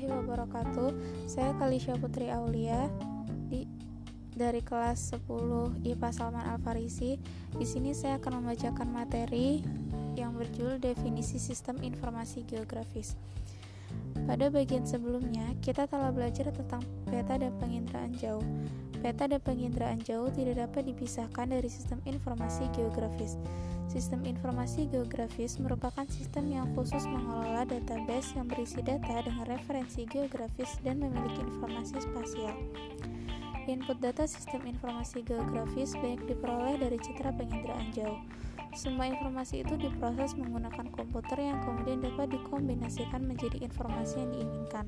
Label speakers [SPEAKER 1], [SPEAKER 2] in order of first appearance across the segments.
[SPEAKER 1] wabarakatuh. Saya Kalisha Putri Aulia di dari kelas 10 IPA Salman Al Farisi. Di sini saya akan membacakan materi yang berjudul Definisi Sistem Informasi Geografis. Pada bagian sebelumnya, kita telah belajar tentang peta dan penginderaan jauh. Peta dan penginderaan jauh tidak dapat dipisahkan dari sistem informasi geografis. Sistem informasi geografis merupakan sistem yang khusus mengelola database yang berisi data dengan referensi geografis dan memiliki informasi spasial. Input data sistem informasi geografis banyak diperoleh dari citra penginderaan jauh. Semua informasi itu diproses menggunakan komputer yang kemudian dapat dikombinasikan menjadi informasi yang diinginkan.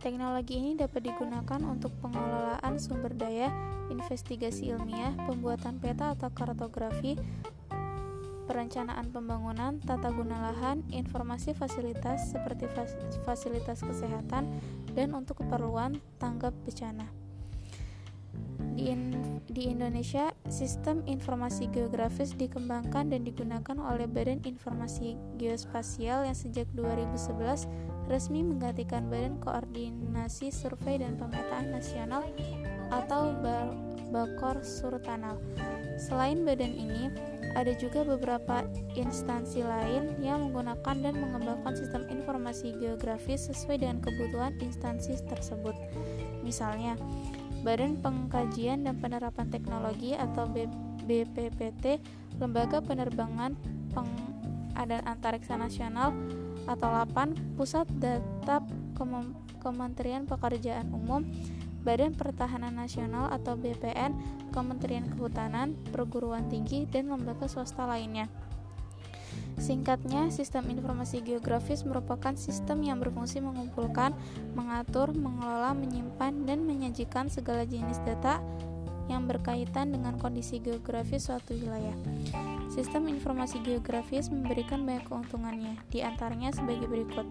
[SPEAKER 1] Teknologi ini dapat digunakan untuk pengelolaan sumber daya, investigasi ilmiah, pembuatan peta atau kartografi, perencanaan pembangunan, tata guna lahan, informasi fasilitas seperti fasilitas kesehatan, dan untuk keperluan tanggap bencana. Di, in, di Indonesia, sistem informasi geografis dikembangkan dan digunakan oleh Badan Informasi Geospasial yang sejak 2011 resmi menggantikan Badan Koordinasi Survei dan Pemetaan Nasional atau Bakor Surtanal. Selain badan ini, ada juga beberapa instansi lain yang menggunakan dan mengembangkan sistem informasi geografis sesuai dengan kebutuhan instansi tersebut. Misalnya, Badan Pengkajian dan Penerapan Teknologi atau BPPT, Lembaga Penerbangan Pengadaan Antariksa Nasional atau LAPAN, Pusat Data Kementerian Pekerjaan Umum, Badan Pertahanan Nasional atau BPN, Kementerian Kehutanan, Perguruan Tinggi, dan lembaga swasta lainnya. Singkatnya, sistem informasi geografis merupakan sistem yang berfungsi mengumpulkan, mengatur, mengelola, menyimpan, dan menyajikan segala jenis data yang berkaitan dengan kondisi geografis suatu wilayah. Sistem informasi geografis memberikan banyak keuntungannya, di antaranya sebagai berikut.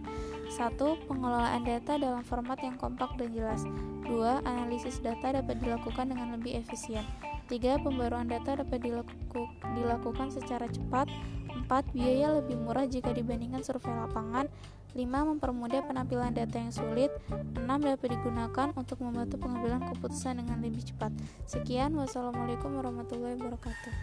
[SPEAKER 1] 1. Pengelolaan data dalam format yang kompak dan jelas. 2. Analisis data dapat dilakukan dengan lebih efisien. 3. Pembaruan data dapat dilaku, dilakukan secara cepat. 4. Biaya lebih murah jika dibandingkan survei lapangan. 5. Mempermudah penampilan data yang sulit. 6. Dapat digunakan untuk membantu pengambilan keputusan dengan lebih cepat. Sekian, wassalamualaikum warahmatullahi wabarakatuh.